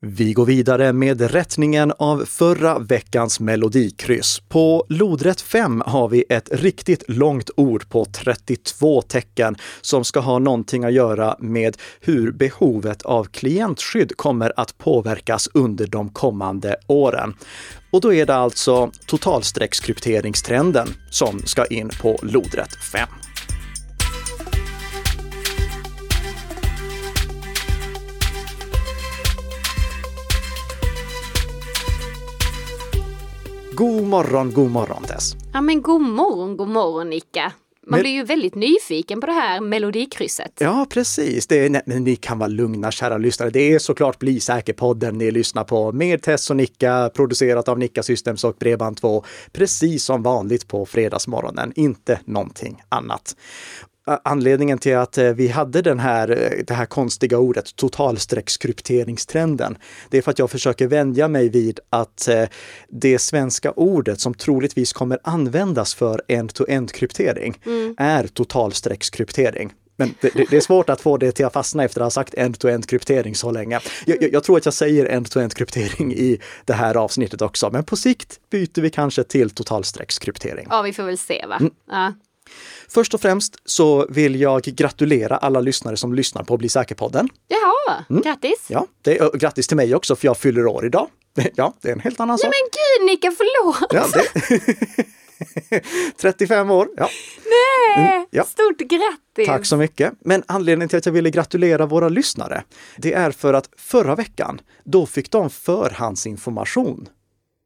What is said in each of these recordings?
Vi går vidare med rättningen av förra veckans melodikryss. På lodrätt 5 har vi ett riktigt långt ord på 32 tecken som ska ha någonting att göra med hur behovet av klientskydd kommer att påverkas under de kommande åren. Och då är det alltså totalstreckskrypteringstrenden som ska in på lodrätt 5. God morgon, god morgon Tess! Ja men god morgon, god morgon Nicka! Man Men- blir ju väldigt nyfiken på det här melodikrysset. Ja, precis. Det är, nej, men ni kan vara lugna, kära lyssnare. Det är såklart Bli säker-podden ni lyssnar på med Tess och Nicka, producerat av Nicka Systems och Bredband2. Precis som vanligt på fredagsmorgonen, inte någonting annat. A- Anledningen till att eh, vi hade den här, eh, det här konstiga ordet totalstreckskrypteringstrenden, det är för att jag försöker vänja mig vid att eh, det svenska ordet som troligtvis kommer användas för end-to-end kryptering är totalstreckskryptering. Men det, det, det är svårt att få det till att fastna efter att ha sagt end-to-end kryptering så länge. Jag, jag, jag tror att jag säger end-to-end kryptering i det här avsnittet också, men på sikt byter vi kanske till totalstreckskryptering. Ja, vi får väl se va. Mm. Ja. Först och främst så vill jag gratulera alla lyssnare som lyssnar på Bli säker-podden. Jaha, Mm. grattis! Ja, det, och grattis till mig också för jag fyller år idag. Ja, det är en helt annan sak. Men gud Nicka, förlåt! Ja, det... 35 år. Ja. Nej, Mm, ja. Stort grattis! Tack så mycket. Men anledningen till att jag ville gratulera våra lyssnare, det är för att förra veckan, då fick de förhandsinformation.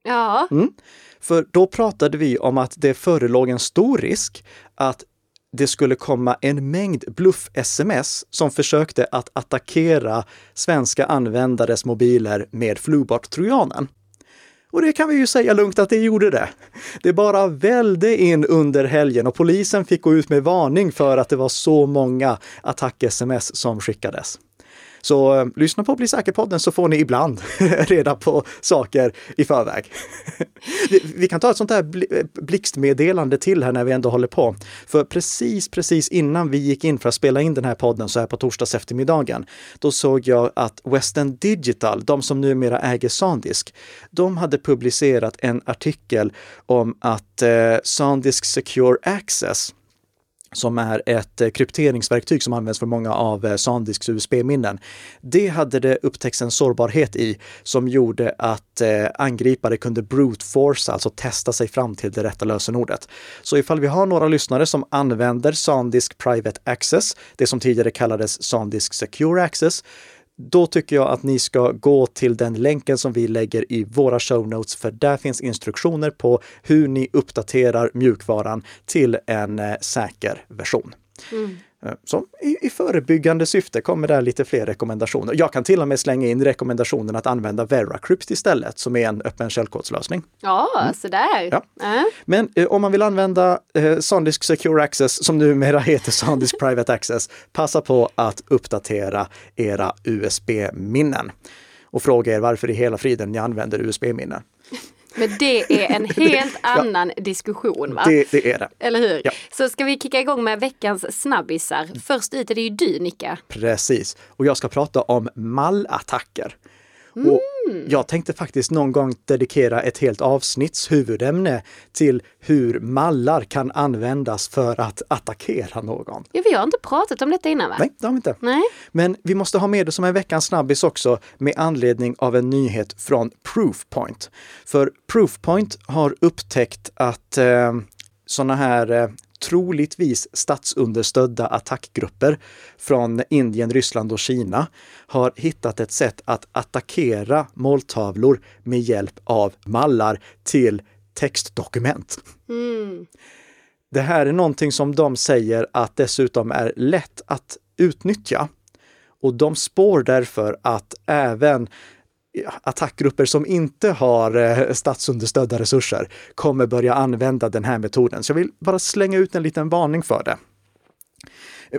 Ja, Mm. För då pratade vi om att det förelåg en stor risk att det skulle komma en mängd bluff-sms som försökte att attackera svenska användares mobiler med Flubart-trojanen. Och det kan vi ju säga lugnt att det gjorde det. Det bara välde in under helgen och polisen fick gå ut med varning för att det var så många attack-sms som skickades. Så eh, lyssna på Bli säker-podden så får ni ibland reda på saker i förväg. Vi- vi kan ta ett sånt här eh, blixtmeddelande till här när vi ändå håller på. För precis, precis innan vi gick in för att spela in den här podden så här på torsdags eftermiddagen, då såg jag att Western Digital, de som numera äger Sandisk, de hade publicerat en artikel om att eh, Sandisk Secure Access som är ett eh, krypteringsverktyg som används för många av eh, Sandisks USB-minnen. Det hade det upptäckts en sårbarhet i som gjorde att eh, angripare kunde brute force, alltså testa sig fram till det rätta lösenordet. Så ifall vi har några lyssnare som använder Sandisk Private Access, det som tidigare kallades Sandisk Secure Access, då tycker jag att ni ska gå till den länken som vi lägger i våra show notes, för där finns instruktioner på hur ni uppdaterar mjukvaran till en eh, säker version. Mm. Så i, i förebyggande syfte kommer där lite fler rekommendationer. Jag kan till och med slänga in rekommendationen att använda VeraCrypt istället, som är en öppen källkodslösning. ja sådär. Mm. Ja. Ja. Men eh, om man vill använda eh, Sandisk Secure Access, som numera heter Sandisk Private Access, passa på att uppdatera era USB-minnen. Och fråga er varför i hela friden ni använder USB-minnen. Men det är en helt annan diskussion va? Det, det är det. Eller hur? Ja. Så ska vi kicka igång med veckans snabbisar. Först ut är det ju du Nicka. Precis. Och jag ska prata om mallattacker. Och jag tänkte faktiskt någon gång dedikera ett helt avsnitts huvudämne till hur mallar kan användas för att attackera någon. Ja, vi har inte pratat om detta innan va? Nej, det har vi inte. Nej. Men vi måste ha med det som en veckans snabbis också med anledning av en nyhet från Proofpoint. För Proofpoint har upptäckt att eh, sådana här eh, troligtvis statsunderstödda attackgrupper från Indien, Ryssland och Kina har hittat ett sätt att attackera måltavlor med hjälp av mallar till textdokument. Mm. Det här är någonting som de säger att dessutom är lätt att utnyttja. Och de spår därför att även attackgrupper som inte har eh, statsunderstödda resurser kommer börja använda den här metoden. Så jag vill bara slänga ut en liten varning för det.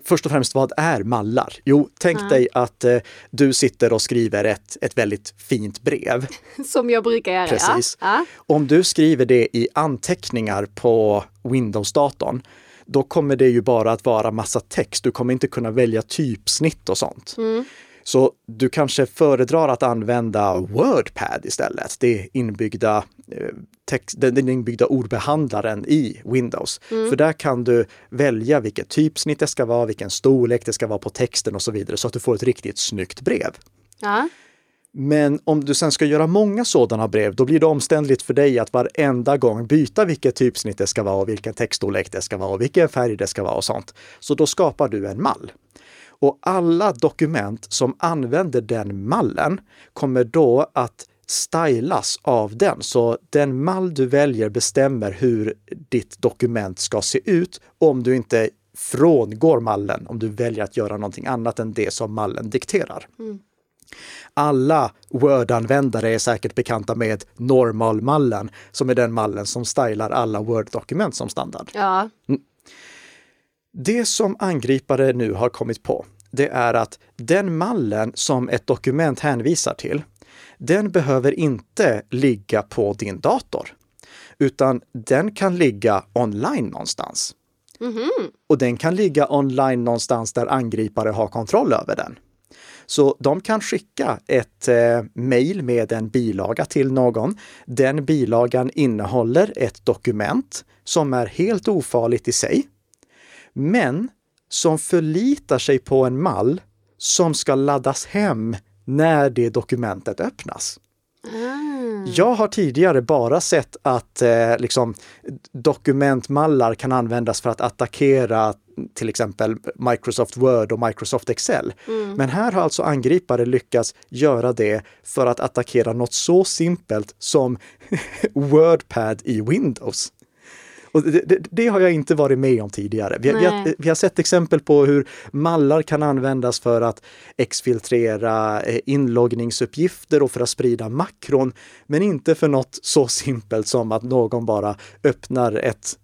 Först och främst, vad är mallar? Jo, tänk dig att eh, du sitter och skriver ett, ett väldigt fint brev. Som jag brukar göra. Precis. Ja. Ja. Om du skriver det i anteckningar på Windows-datorn, då kommer det ju bara att vara massa text. Du kommer inte kunna välja typsnitt och sånt. Så du kanske föredrar att använda WordPad istället. Det inbyggda, eh, text, den inbyggda ordbehandlaren i Windows. Mm. För där kan du välja vilket typsnitt det ska vara, vilken storlek det ska vara på texten och så vidare så att du får ett riktigt snyggt brev. Ja. Men om du sen ska göra många sådana brev, då blir det omständligt för dig att varenda gång byta vilket typsnitt det ska vara och vilken textstorlek det ska vara och vilken färg det ska vara och sånt. Så då skapar du en mall. Och alla dokument som använder den mallen kommer då att stylas av den. Så den mall du väljer bestämmer hur ditt dokument ska se ut om du inte frångår mallen, om du väljer att göra någonting annat än det som mallen dikterar. Mm. Alla Word-användare är säkert bekanta med normalmallen, som är den mallen som stylar alla Word-dokument som standard. Ja. Mm. Det som angripare nu har kommit på, det är att den mallen som ett dokument hänvisar till, den behöver inte ligga på din dator, utan den kan ligga online någonstans. Mm -hmm. Och den kan ligga online någonstans där angripare har kontroll över den. Så de kan skicka ett eh, mejl med en bilaga till någon. Den bilagan innehåller ett dokument som är helt ofarligt i sig, men som förlitar sig på en mall som ska laddas hem när det dokumentet öppnas. Mm. Jag har tidigare bara sett att eh, liksom, dokumentmallar kan användas för att attackera till exempel Microsoft Word och Microsoft Excel. Mm. Men här har alltså angripare lyckats göra det för att attackera något så simpelt som WordPad i Windows. Och det, det, det, har jag inte varit med om tidigare. Vi, vi, har, vi, har, sett exempel på hur mallar kan användas för att exfiltrera eh, inloggningsuppgifter och för att sprida makron, men inte för något så simpelt som att någon bara öppnar ett,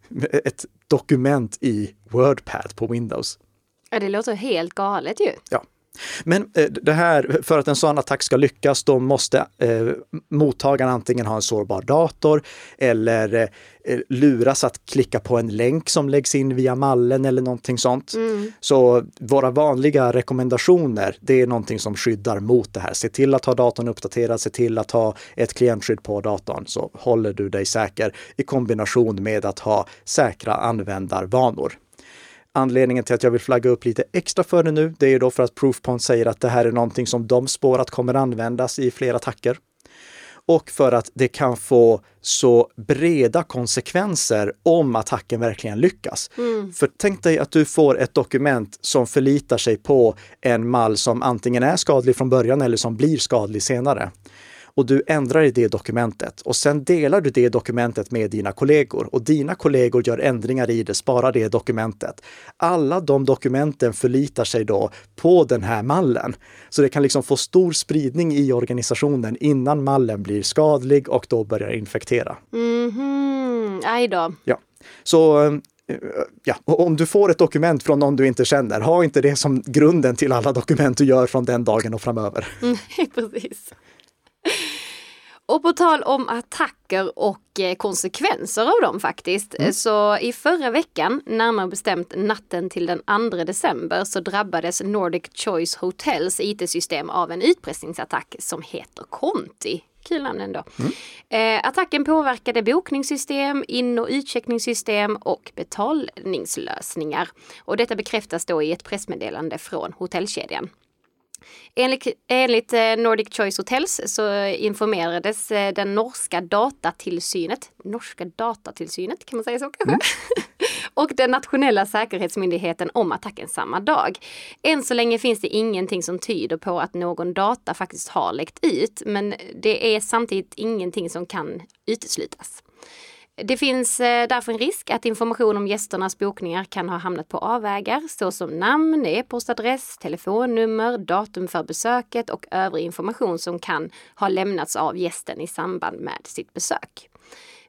ett dokument i WordPad på Windows. Ja, det låter helt galet ju. Ja. Men eh, det här, för att en sån attack ska lyckas, då måste eh, mottagaren antingen ha en sårbar dator eller eh, luras att klicka på en länk som läggs in via mallen eller någonting sånt. Mm. Så våra vanliga rekommendationer, det är någonting som skyddar mot det här. Se till att ha datorn uppdaterad, se till att ha ett klientskydd på datorn så håller du dig säker i kombination med att ha säkra användarvanor. Anledningen till att jag vill flagga upp lite extra för det nu, det är då för att Proofpoint säger att det här är någonting som de spårat kommer användas i fler attacker. Och för att det kan få så breda konsekvenser om attacken verkligen lyckas. Mm. För tänk dig att du får ett dokument som förlitar sig på en mall som antingen är skadlig från början eller som blir skadlig senare och du ändrar i det dokumentet och sen delar du det dokumentet med dina kollegor och dina kollegor gör ändringar i det, sparar det dokumentet. Alla de dokumenten förlitar sig då på den här mallen. Så det kan liksom få stor spridning i organisationen innan mallen blir skadlig och då börjar infektera. Mhm, aj då. Ja, så eh, ja, om du får ett dokument från någon du inte känner, ha inte det som grunden till alla dokument du gör från den dagen och framöver. Mm, precis. Och på tal om attacker och eh, konsekvenser av dem faktiskt. Mm. Så i förra veckan, närmare bestämt natten till den 2 december, så drabbades Nordic Choice Hotels IT-system av en utpressningsattack som heter Conti. Kul namn ändå. Mm. Eh, attacken påverkade bokningssystem, in och utcheckningssystem och betalningslösningar. Och detta bekräftas då i ett pressmeddelande från hotellkedjan. Enligt, enligt eh, Nordic Choice Hotels så informerades eh, den norska datatillsynet, norska datatillsynet, kan man säga så kanske? Mm. och den nationella säkerhetsmyndigheten om attacken samma dag. Än så länge finns det ingenting som tyder på att någon data faktiskt har läckt ut, men det är samtidigt ingenting som kan uteslutas. Det finns eh, därför en risk att information om gästernas bokningar kan ha hamnat på avvägar såsom namn, e-postadress, telefonnummer, datum för besöket och övrig information som kan ha lämnats av gästen i samband med sitt besök.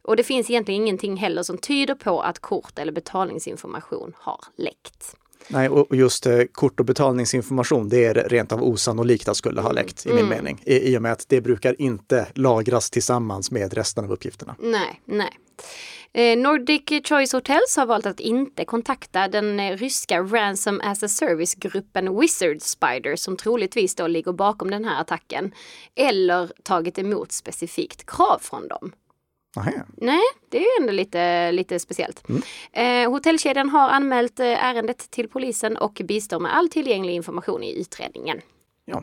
Och det finns egentligen ingenting heller som tyder på att kort eller betalningsinformation har läckt. Nej, och just eh, kort och betalningsinformation, det är rent av osannolikt att skulle ha läckt i min mm. mening. I, I och med att det brukar inte lagras tillsammans med resten av uppgifterna. Nej, nej. Eh, Nordic Choice Hotels har valt att inte kontakta den eh, ryska Ransom as a Service-gruppen Wizard Spider som troligtvis då ligger bakom den här attacken. Eller tagit emot specifikt krav från dem. Aha. Nej, det är ändå lite, lite speciellt. Mm. Eh, hotellkedjan har anmält ärendet till polisen och bistår med all tillgänglig information i utredningen. Ja.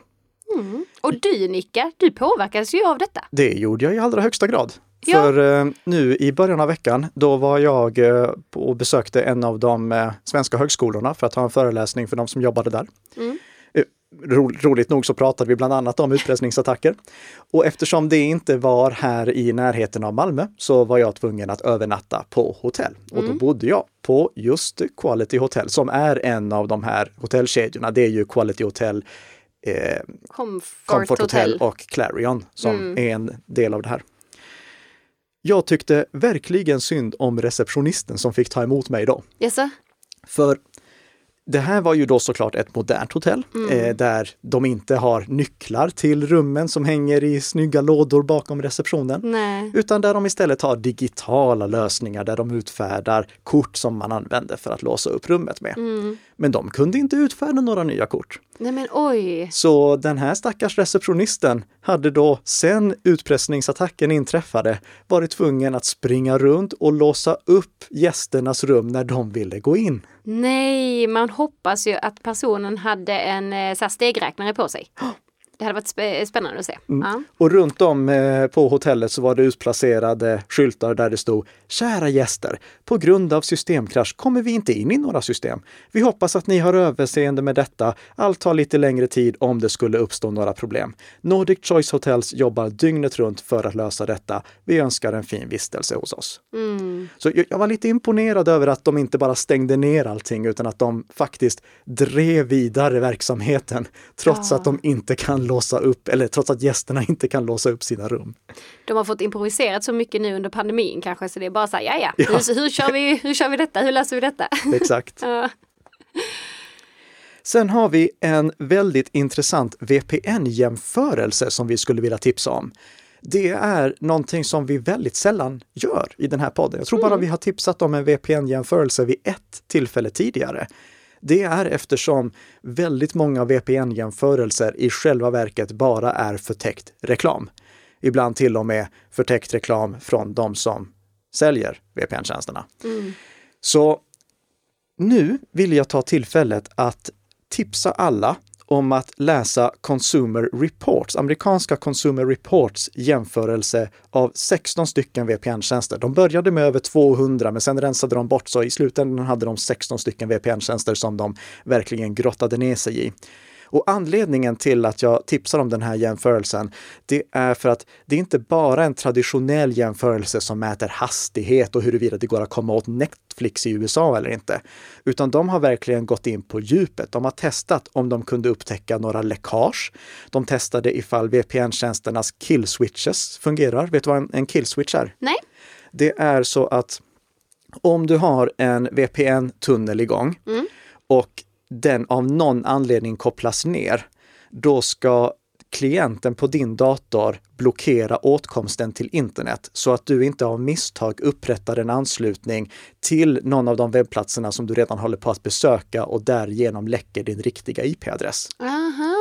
Mm. Och du Nicka, du påverkades ju av detta. Det gjorde jag i allra högsta grad. Ja. För eh, nu i början av veckan, då var jag eh, och besökte en av de eh, svenska högskolorna för att ha en föreläsning för de som jobbade där. Mm. Eh, ro, roligt nog så pratade vi bland annat om utpressningsattacker. Och eftersom det inte var här i närheten av Malmö så var jag tvungen att övernatta på hotell. Och då bodde jag på just Quality Hotel som är en av de här hotellkedjorna. Det är ju Quality Hotel Comfort, Comfort Hotel. och Clarion som Mm. är en del av det här. Jag tyckte verkligen synd om receptionisten som fick ta emot mig då. Jaså? För det här var ju då såklart ett modernt hotell Mm. eh, där de inte har nycklar till rummen som hänger i snygga lådor bakom receptionen. Nej. Utan där de istället har digitala lösningar där de utfärdar kort som man använder för att låsa upp rummet med. Mm. Men de kunde inte utfärda några nya kort. Nej men oj. Så den här stackars receptionisten hade då sen utpressningsattacken inträffade varit tvungen att springa runt och låsa upp gästernas rum när de ville gå in. Nej, man hoppas ju att personen hade en eh, så här stegräknare på sig. Det hade varit spä- spännande att se. Ja. Och runt om eh, på hotellet så var det utplacerade skyltar där det stod Kära gäster! På grund av systemkrasch kommer vi inte in i några system. Vi hoppas att ni har överseende med detta. Allt tar lite längre tid om det skulle uppstå några problem. Nordic Choice Hotels jobbar dygnet runt för att lösa detta. Vi önskar en fin vistelse hos oss. Mm. Så jag, jag var lite imponerad över att de inte bara stängde ner allting utan att de faktiskt drev vidare verksamheten trots Ja. att de inte kan låsa upp, eller trots att gästerna inte kan låsa upp sina rum. De har fått improviserat så mycket nu under pandemin kanske så det är bara så här, ja ja, hur, hur, kör vi, hur kör vi detta, hur löser vi detta? Exakt. Ja. Sen har vi en väldigt intressant VPN-jämförelse som vi skulle vilja tipsa om. Det är någonting som vi väldigt sällan gör i den här podden. Jag tror bara vi har tipsat om en VPN-jämförelse vid ett tillfälle tidigare. Det är eftersom väldigt många VPN-jämförelser i själva verket bara är förtäckt reklam. Ibland till och med förtäckt reklam från de som säljer VPN-tjänsterna. Mm. Så nu vill jag ta tillfället att tipsa alla om att läsa Consumer Reports, amerikanska Consumer Reports jämförelse av 16 stycken VPN-tjänster. De började med över 200 men sen rensade de bort så i slutändan hade de 16 stycken VPN-tjänster som de verkligen grottade ner sig i. Och anledningen till att jag tipsar om den här jämförelsen, det är för att det är inte bara en traditionell jämförelse som mäter hastighet och huruvida det går att komma åt Netflix i USA eller inte. Utan de har verkligen gått in på djupet. De har testat om de kunde upptäcka några läckage. De testade ifall VPN-tjänsternas kill switches fungerar. Vet du vad en, en kill switch är? Nej. Det är så att om du har en VPN-tunnel igång Mm. och den av någon anledning kopplas ner, då ska klienten på din dator blockera åtkomsten till internet så att du inte av misstag upprättar en anslutning till någon av de webbplatserna som du redan håller på att besöka och därigenom läcker din riktiga IP-adress. Aha.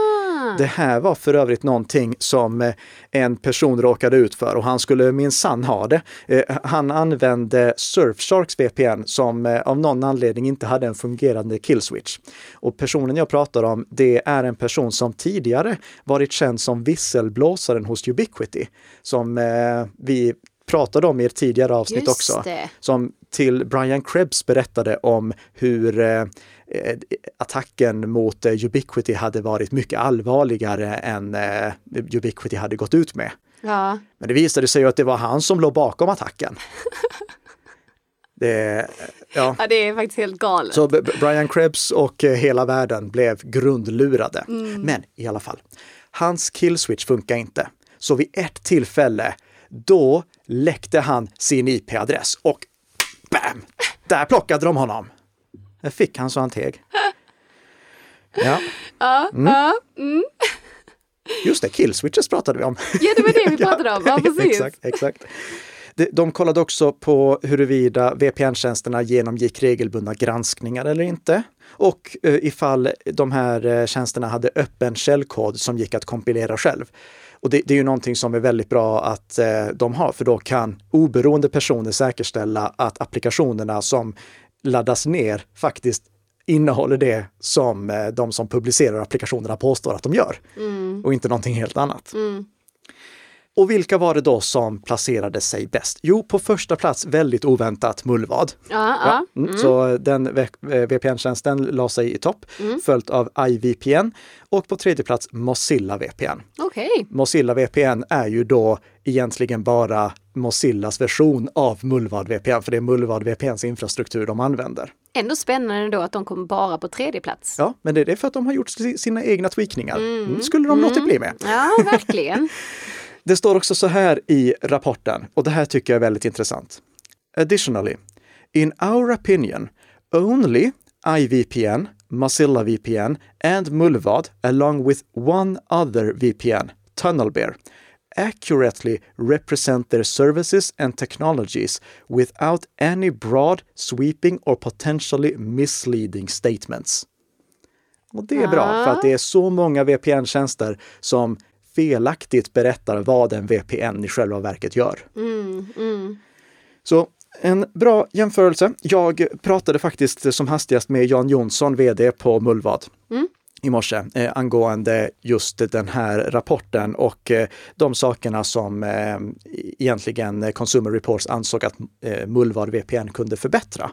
Det här var för övrigt någonting som eh, en person råkade ut för och han skulle minsann ha det. Eh, Han använde Surfsharks VPN som eh, av någon anledning inte hade en fungerande killswitch. Och personen jag pratar om, det är en person som tidigare varit känd som visselblåsaren hos Ubiquity, som vi pratade om i ett tidigare avsnitt Just också det. som till Brian Krebs berättade om hur attacken mot eh, Ubiquity hade varit mycket allvarligare än eh, Ubiquity hade gått ut med. Ja. Men det visade sig ju att det var han som låg bakom attacken. Det, ja. ja, det är faktiskt helt galet. Så Brian Krebs och eh, hela världen blev grundlurade. Men i alla fall, hans killswitch funkar inte. Så vid ett tillfälle, då läckte han sin IP-adress och bam! Där plockade de honom. Där fick han så han teg. Ja, Ja, ja, mm. just det, killswitches pratade vi om. ja, det var det vi pratade om. Ja, precis. exakt, exakt. De kollade också på huruvida VPN-tjänsterna genomgick regelbundna granskningar eller inte och eh, ifall de här eh, tjänsterna hade öppen källkod som gick att kompilera själv. Och det, det, är ju någonting som är väldigt bra att eh, de har, för då kan oberoende personer säkerställa att applikationerna som laddas ner faktiskt innehåller det som eh, de som publicerar applikationerna påstår att de gör. Mm. Och inte någonting helt annat. Mm. Och vilka var det då som placerade sig bäst? Jo, på första plats väldigt oväntat Mullvad. Ja, ja. Mm. mm. Så den VPN-tjänsten la sig i topp, mm. följt av iVPN och på tredje plats Mozilla VPN. Okay. Mozilla VPN är ju då egentligen bara Mozillas version av Mullvad VPN, för det är Mullvad VPNs infrastruktur de använder. Ändå spännande då att de kommer bara på tredje plats. Ja, men det är för att de har gjort sina egna tweakningar. Mm. Skulle de mm. låtit bli med. Ja, verkligen. Det står också så här i rapporten, och det här tycker jag är väldigt intressant. Additionally, in our opinion, only IVPN, Mozilla VPN and Mullvad along with one other VPN, Tunnelbear, accurately represent their services and technologies without any broad, sweeping or potentially misleading statements. Och det är bra för att det är så många VPN-tjänster som felaktigt berättar vad en VPN i själva verket gör. Mm, mm. Så en bra jämförelse. Jag pratade faktiskt som hastigast med Jan Jonsson, vd på Mullvad. Mm i morse eh, angående just den här rapporten och eh, de sakerna som eh, egentligen Consumer Reports ansåg att eh, Mullvad VPN kunde förbättra.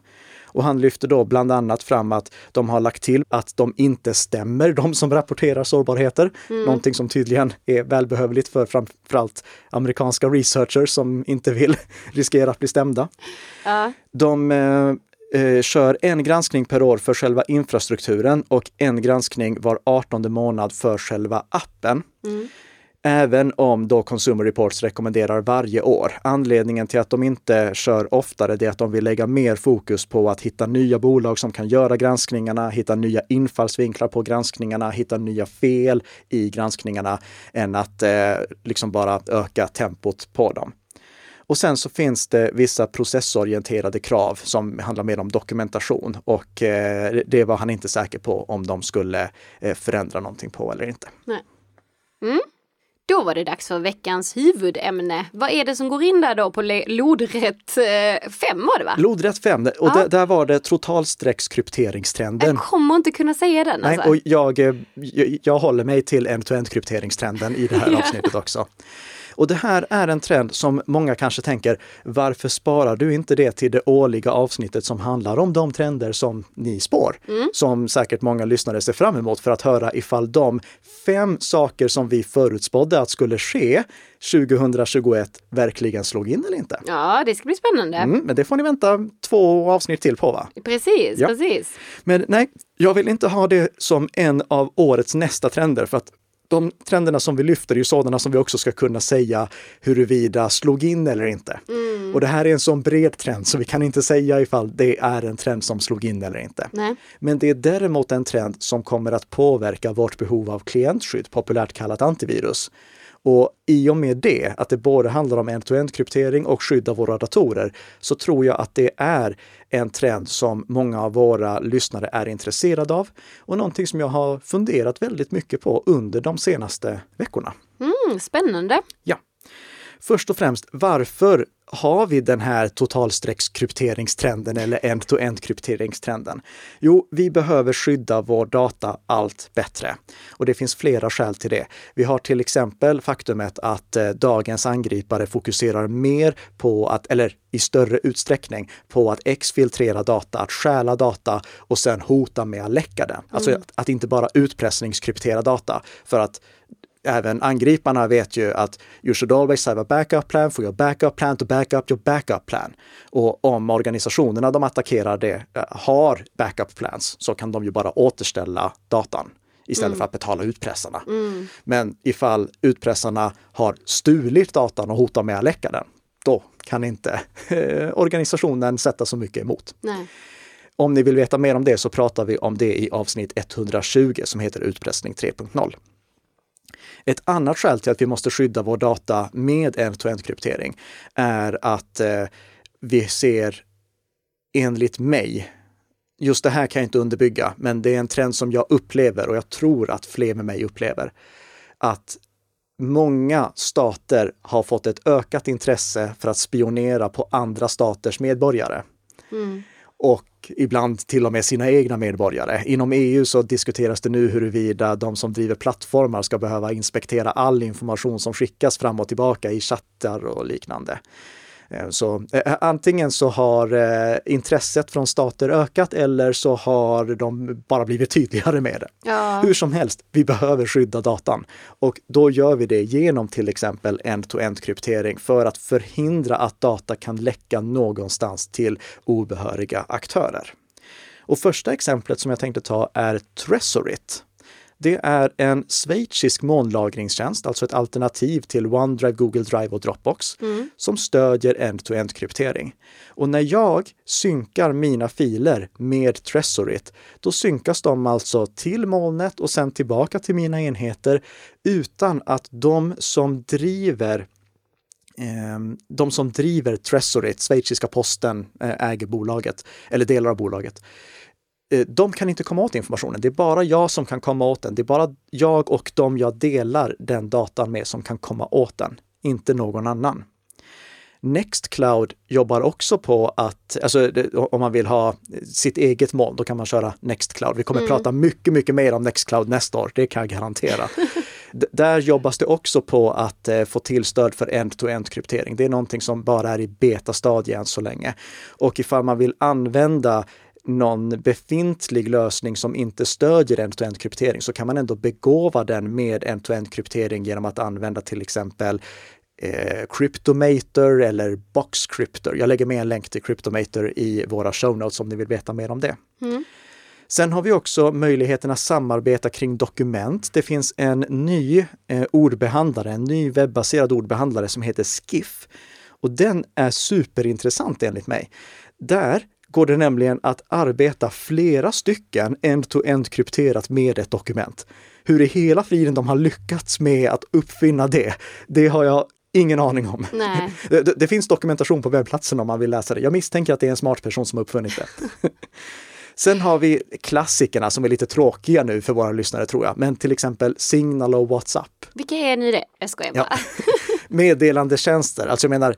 Och han lyfter då bland annat fram att de har lagt till att de inte stämmer, de som rapporterar sårbarheter. Mm. Någonting som tydligen är välbehövligt för framförallt amerikanska researchers som inte vill riskera att bli stämda. Uh. De eh, eh, kör en granskning per år för själva infrastrukturen och en granskning var 18 månad för själva appen. Mm. Även om då Consumer Reports rekommenderar varje år. Anledningen till att de inte kör oftare är att de vill lägga mer fokus på att hitta nya bolag som kan göra granskningarna, hitta nya infallsvinklar på granskningarna, hitta nya fel i granskningarna än att eh, liksom bara öka tempot på dem. Och sen så finns det vissa processorienterade krav som handlar mer om dokumentation och eh, det var han inte säker på om de skulle eh, förändra någonting på eller inte. Nej. Mm. Då var det dags för veckans huvudämne. Vad är det som går in där då på lodrätt 5 eh, var det va? Lodrätt 5 och ja. där var det totalstreckskrypteringstrenden. Jag kommer inte kunna säga den. Nej, alltså. och jag, jag, jag håller mig till end-to-end krypteringstrenden i det här avsnittet också. Och det här är en trend som många kanske tänker, varför sparar du inte det till det årliga avsnittet som handlar om de trender som ni spår? Mm. Som säkert många lyssnare ser fram emot för att höra ifall de fem saker som vi förutspådde att skulle ske 2021 verkligen slog in eller inte. Ja, det ska bli spännande. Mm, men det får ni vänta två avsnitt till på va? Precis, ja. precis. Men nej, jag vill inte ha det som en av årets nästa trender för att de trenderna som vi lyfter är ju sådana som vi också ska kunna säga huruvida slog in eller inte. Mm. Och det här är en sån bred trend så vi kan inte säga ifall det är en trend som slog in eller inte. Nej. Men det är däremot en trend som kommer att påverka vårt behov av klientskydd, populärt kallat antivirus. Och i och med det, att det både handlar om end-to-end kryptering och skydd av våra datorer, så tror jag att det är en trend som många av våra lyssnare är intresserade av och någonting som jag har funderat väldigt mycket på under de senaste veckorna. Mm, spännande! Ja. Först och främst, varför har vi den här totalstreckskrypteringstrenden eller end-to-end krypteringstrenden? Jo, vi behöver skydda vår data allt bättre. Och det finns flera skäl till det. Vi har till exempel faktumet att eh, dagens angripare fokuserar mer på att, eller i större utsträckning, på att exfiltrera data, att stjäla data och sen hota med att läcka den. Alltså mm. att, att inte bara utpressningskryptera data. För att även angriparna vet ju att you should always have a backup plan for your backup plan to back up your backup plan. Och om organisationerna de attackerar det eh, har backup plans så kan de ju bara återställa datan istället mm. för att betala utpressarna. Mm. Men ifall utpressarna har stulit datan och hotar med att läcka den, då kan inte eh, organisationen sätta så mycket emot. Nej. Om ni vill veta mer om det så pratar vi om det i avsnitt 120 som heter Utpressning 3.0. Ett annat skäl till att vi måste skydda vår data med end-to-end kryptering är att eh, vi ser, enligt mig, just det här kan jag inte underbygga, men det är en trend som jag upplever och jag tror att fler med mig upplever, att många stater har fått ett ökat intresse för att spionera på andra staters medborgare. Mm. Och ibland till och med sina egna medborgare. Inom EU så diskuteras det nu huruvida de som driver plattformar ska behöva inspektera all information som skickas fram och tillbaka i chattar och liknande. Eh, så eh, antingen så har eh, intresset från stater ökat eller så har de bara blivit tydligare med det. Ja. Hur som helst, vi behöver skydda datan och då gör vi det genom till exempel end-to-end kryptering för att förhindra att data kan läcka någonstans till obehöriga aktörer. Och första exemplet som jag tänkte ta är Tresorit. Det är en schweizisk molnlagringstjänst, alltså ett alternativ till OneDrive, Google Drive och Dropbox, mm. som stödjer end-to-end kryptering. Och när jag synkar mina filer med Tresorit, då synkas de alltså till molnet och sen tillbaka till mina enheter utan att de som driver ehm, de som driver Tresorit, schweiziska posten, eh, äger bolaget, eller delar av bolaget. Eh, de kan inte komma åt informationen. Det är bara jag som kan komma åt den. Det är bara jag och de jag delar den datan med som kan komma åt den, inte någon annan. Nextcloud jobbar också på att, alltså om man vill ha sitt eget moln, då kan man köra Nextcloud. Vi kommer mm. prata mycket, mycket mer om Nextcloud nästa år, det kan jag garantera. där jobbas det också på att eh, få till stöd för end-to-end kryptering. Det är någonting som bara är i betastadie än så länge. Och ifall man vill använda någon befintlig lösning som inte stödjer end-to-end kryptering så kan man ändå begåva den med end-to-end kryptering genom att använda till exempel eh, Cryptomator eller Boxcryptor. Jag lägger med en länk till Cryptomator i våra show notes om ni vill veta mer om det. Mm. Sen har vi också möjligheten att samarbeta kring dokument. Det finns en ny eh, ordbehandlare, en ny webbaserad ordbehandlare som heter Skiff. Och den är superintressant enligt mig. Där går det nämligen att arbeta flera stycken end-to-end krypterat med ett dokument. Hur i hela friden de har lyckats med att uppfinna det, det har jag ingen aning om. Det, det, finns dokumentation på webbplatsen om man vill läsa det. Jag misstänker att det är en smart person som har uppfunnit det. Sen har vi klassikerna som är lite tråkiga nu för våra lyssnare tror jag, men till exempel Signal och WhatsApp. Vilka är ni det? Jag skojar bara. Ja. Meddelandetjänster, alltså jag menar,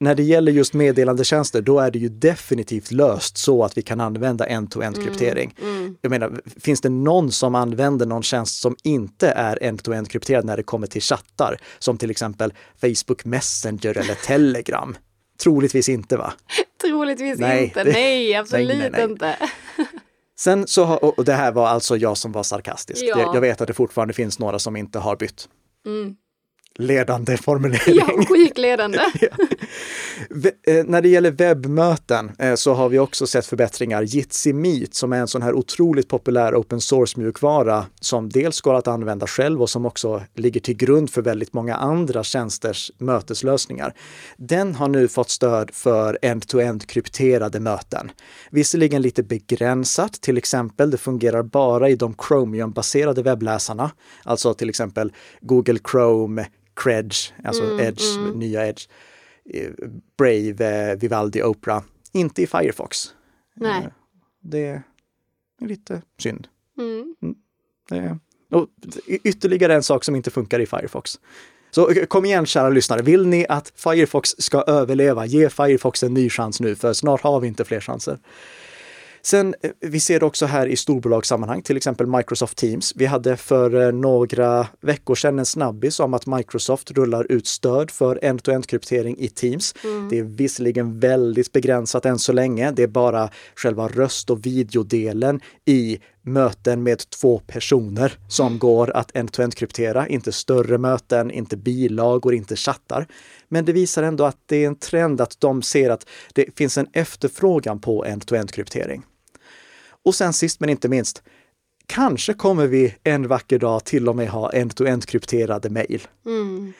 när det gäller just meddelandetjänster, då är det ju definitivt löst så att vi kan använda end-to-end kryptering. Mm, mm. Jag menar, finns det någon som använder någon tjänst som inte är end-to-end krypterad när det kommer till chattar, som till exempel Facebook Messenger eller Telegram? Troligtvis inte va? Troligtvis nej, inte, det, nej absolut nej, nej, inte. Sen så, och det här var alltså jag som var sarkastisk. Ja. Jag vet att det fortfarande finns några som inte har bytt. Mm ledande formulering. Ja, skitledande. ja. Eh, när det gäller webbmöten eh, så har vi också sett förbättringar. Jitsi Meet som är en sån här otroligt populär open source mjukvara som dels går att använda själv och som också ligger till grund för väldigt många andra tjänsters möteslösningar. Den har nu fått stöd för end-to-end krypterade möten. Visserligen lite begränsat, till exempel det fungerar bara i de Chromium-baserade webbläsarna, alltså till exempel Google Chrome, Credge, alltså mm, Edge, mm. nya Edge, eh, Brave, eh, Vivaldi, Opera. Inte i Firefox. Nej. Eh, det är lite synd. Mm. mm. Och ytterligare en sak som inte funkar i Firefox. Så kom igen kära lyssnare, vill ni att Firefox ska överleva, ge Firefox en ny chans nu, för snart har vi inte fler chanser. Sen, eh, vi ser det också här i storbolagssammanhang, till exempel Microsoft Teams. Vi hade för eh, några veckor sedan en snabbis om att Microsoft rullar ut stöd för end-to-end kryptering i Teams. Mm. Det är visserligen väldigt begränsat än så länge. Det är bara själva röst och videodelen i möten med två personer som mm. går att end-to-end kryptera, inte större möten, inte bilagor, inte chattar. Men det visar ändå att det är en trend att de ser att det finns en efterfrågan på end-to-end kryptering. Och sen sist men inte minst, kanske kommer vi en vacker dag till och med ha end-to-end krypterade mejl. Mm.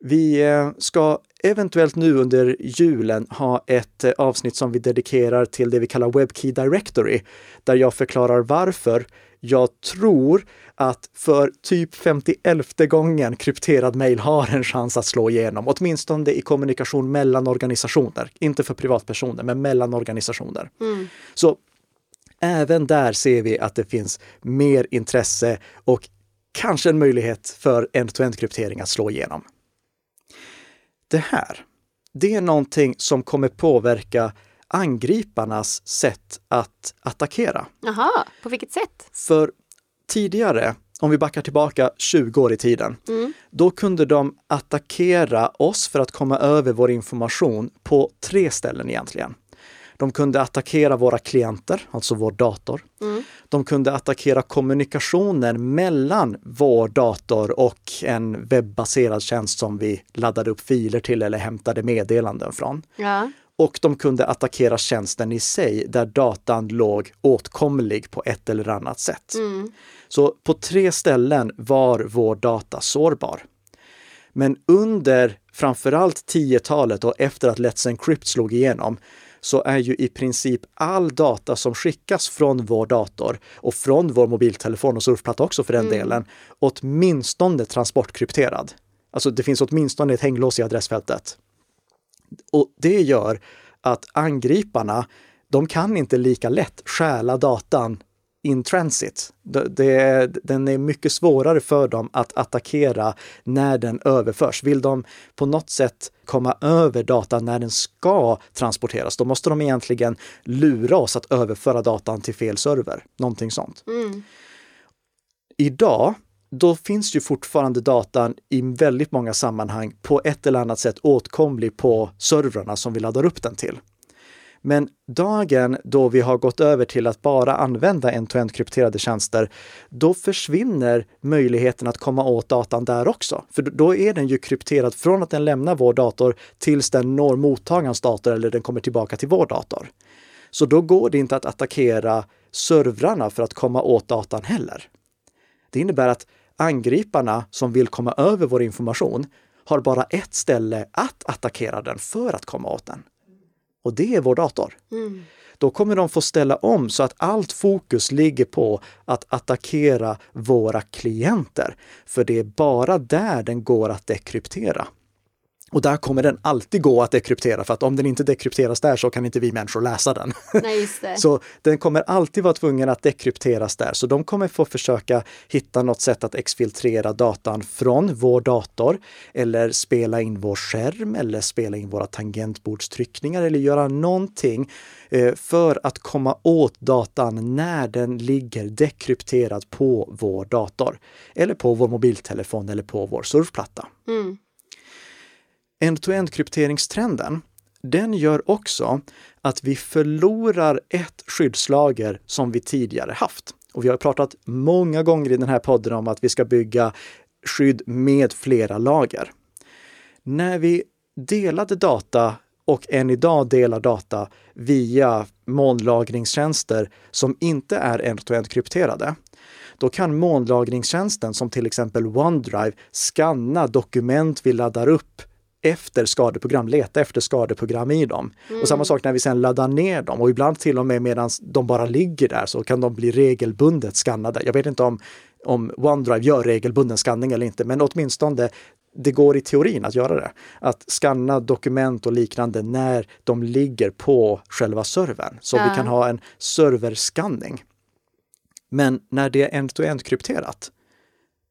Vi eh, ska eventuellt nu under julen ha ett eh, avsnitt som vi dedikerar till det vi kallar WebKey Directory, där jag förklarar varför jag tror att för typ 51 gången krypterad mail har en chans att slå igenom, åtminstone i kommunikation mellan organisationer. Inte för privatpersoner, men mellan organisationer. Mm. Så även där ser vi att det finns mer intresse och kanske en möjlighet för end-to-end kryptering att slå igenom. Det här, det är någonting som kommer påverka angriparnas sätt att attackera. Jaha, på vilket sätt? För tidigare, om vi backar tillbaka 20 år i tiden, mm. då kunde de attackera oss för att komma över vår information på tre ställen egentligen. De kunde attackera våra klienter, alltså vår dator. Mm. De kunde attackera kommunikationen mellan vår dator och en webbaserad tjänst som vi laddade upp filer till eller hämtade meddelanden från. Ja. Och de kunde attackera tjänsten i sig där datan låg åtkomlig på ett eller annat sätt. Mm. Så på tre ställen var vår data sårbar. Men under framförallt 10-talet och efter att Let's Encrypt slog igenom så är ju i princip all data som skickas från vår dator och från vår mobiltelefon och surfplatta också för den mm. delen, åtminstone transportkrypterad. Alltså det finns åtminstone ett hänglås i adressfältet. Och det gör att angriparna, de kan inte lika lätt stjäla datan in transit. Det, den är mycket svårare för dem att attackera när den överförs. Vill de på något sätt komma över datan när den ska transporteras, då måste de egentligen lura oss att överföra datan till fel server. Någonting sånt. Mm. Idag, då finns ju fortfarande datan i väldigt många sammanhang på ett eller annat sätt åtkomlig på servrarna som vi laddar upp den till. Men dagen då vi har gått över till att bara använda end-to-end krypterade tjänster, då försvinner möjligheten att komma åt datan där också. För då är den ju krypterad från att den lämnar vår dator tills den når mottagarens dator eller den kommer tillbaka till vår dator. Så då går det inte att attackera servrarna för att komma åt datan heller. Det innebär att angriparna som vill komma över vår information har bara ett ställe att attackera den för att komma åt den och det är vår dator. Mm. Då kommer de få ställa om så att allt fokus ligger på att attackera våra klienter. För det är bara där den går att dekryptera. Och där kommer den alltid gå att dekryptera för att om den inte dekrypteras där så kan inte vi människor läsa den. Nej, så den kommer alltid vara tvungen att dekrypteras där. Så de kommer få försöka hitta något sätt att exfiltrera datan från vår dator eller spela in vår skärm eller spela in våra tangentbordstryckningar eller göra någonting eh, för att komma åt datan när den ligger dekrypterad på vår dator eller på vår mobiltelefon eller på vår surfplatta. Mm end-to-end krypteringstrenden, den gör också att vi förlorar ett skyddslager som vi tidigare haft. Och vi har pratat många gånger i den här podden om att vi ska bygga skydd med flera lager. När vi delade data och än idag delar data via molnlagringstjänster som inte är end-to-end krypterade, då kan molnlagringstjänsten som till exempel OneDrive skanna dokument vi laddar upp efter skadeprogram, leta efter skadeprogram i dem. Mm. Och samma sak när vi sen laddar ner dem och ibland till och med medan de bara ligger där så kan de bli regelbundet skannade. Jag vet inte om, om OneDrive gör regelbunden skanning eller inte, men åtminstone det går i teorin att göra det. Att skanna dokument och liknande när de ligger på själva servern. Så ja. vi kan ha en serverskanning. Men när det är end-to-end krypterat,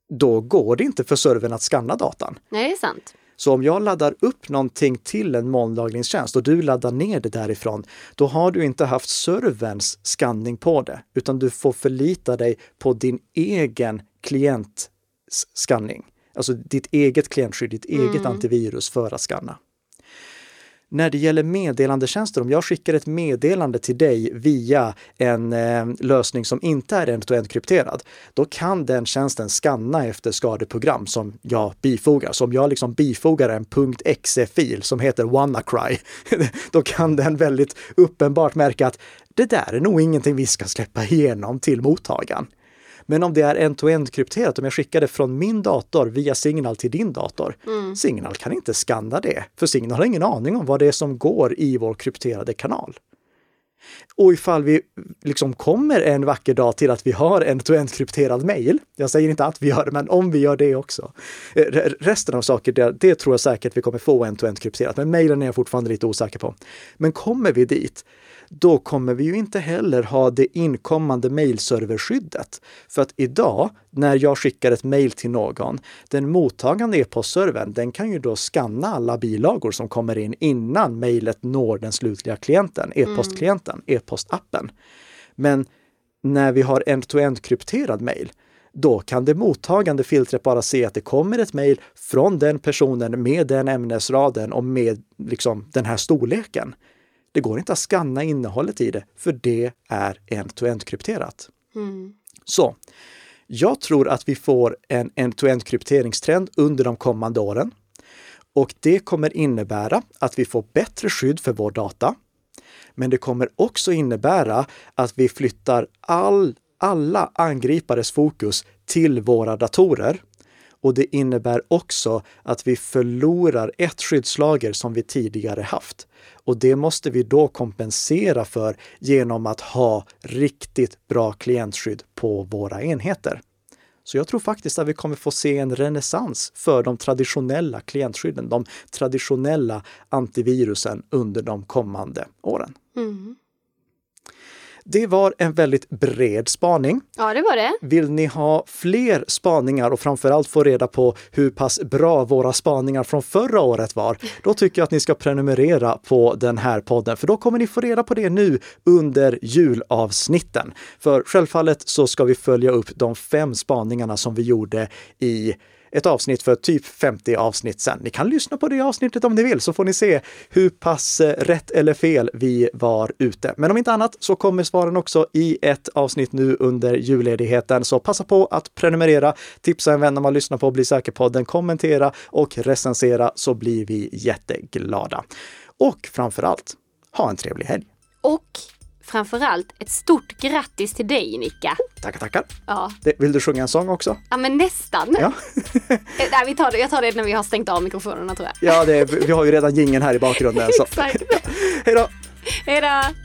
då går det inte för servern att skanna datan. Nej, det är sant. Så om jag laddar upp någonting till en molnlagringstjänst och du laddar ner det därifrån, då har du inte haft serverns skanning på det, utan du får förlita dig på din egen klientskanning. Alltså ditt eget klientskydd, ditt mm. eget antivirus för att skanna. När det gäller meddelandetjänster, om jag skickar ett meddelande till dig via en eh, lösning som inte är end-to-end krypterad, då kan den tjänsten skanna efter skadeprogram som jag bifogar. Så om jag liksom bifogar en .exe-fil som heter WannaCry, då kan den väldigt uppenbart märka att det där är nog ingenting vi ska släppa igenom till mottagaren. Men om det är end-to-end krypterat, om jag skickar det från min dator via Signal till din dator, mm. Signal kan inte skanna det, för Signal har ingen aning om vad det är som går i vår krypterade kanal. Och ifall vi liksom kommer en vacker dag till att vi har en to krypterad mail, jag säger inte att vi gör det, men om vi gör det också. Eh, resten av saker, det, det tror jag säkert vi kommer få en to krypterat, men mejlen är jag fortfarande lite osäker på. Men kommer vi dit, då kommer vi ju inte heller ha det inkommande mejlserverskyddet. För att idag, när jag skickar ett mejl till någon, den mottagande e-postservern, den kan ju då skanna alla bilagor som kommer in innan mejlet når den slutliga klienten, e-postklienten, mm. e-postappen. Men när vi har end-to-end krypterad mejl, då kan det mottagande filtret bara se att det kommer ett mejl från den personen med den ämnesraden och med liksom den här storleken. Det går inte att skanna innehållet i det, för det är end-to-end krypterat. Mm. Så jag tror att vi får en end-to-end krypteringstrend under de kommande åren. Och det kommer innebära att vi får bättre skydd för vår data. Men det kommer också innebära att vi flyttar all, alla angripares fokus till våra datorer och det innebär också att vi förlorar ett skyddslager som vi tidigare haft. Och det måste vi då kompensera för genom att ha riktigt bra klientskydd på våra enheter. Så jag tror faktiskt att vi kommer få se en renässans för de traditionella klientskydden, de traditionella antivirusen under de kommande åren. Mm. Det var en väldigt bred spaning. Ja, det var det. Vill ni ha fler spaningar och framförallt få reda på hur pass bra våra spaningar från förra året var, då tycker jag att ni ska prenumerera på den här podden, för då kommer ni få reda på det nu under julavsnitten. För självfallet så ska vi följa upp de fem spaningarna som vi gjorde i ett avsnitt för typ 50 avsnitt sen. Ni kan lyssna på det avsnittet om ni vill så får ni se hur pass eh, rätt eller fel vi var ute. Men om inte annat så kommer svaren också i ett avsnitt nu under julledigheten. Så passa på att prenumerera, tipsa en vän om att lyssna på Bli säker-podden, kommentera och recensera så blir vi jätteglada. Och framför allt, ha en trevlig helg! Och framförallt ett stort grattis till dig Nicka. Tackar, tackar. Ja. vill du sjunga en sång också? Ja, men nästan. Ja. Eh, nej, vi tar det, jag tar det när vi har stängt av mikrofonerna tror jag. Ja, det, vi har ju redan gingen här i bakgrunden. Exakt. Hej då! Hej då!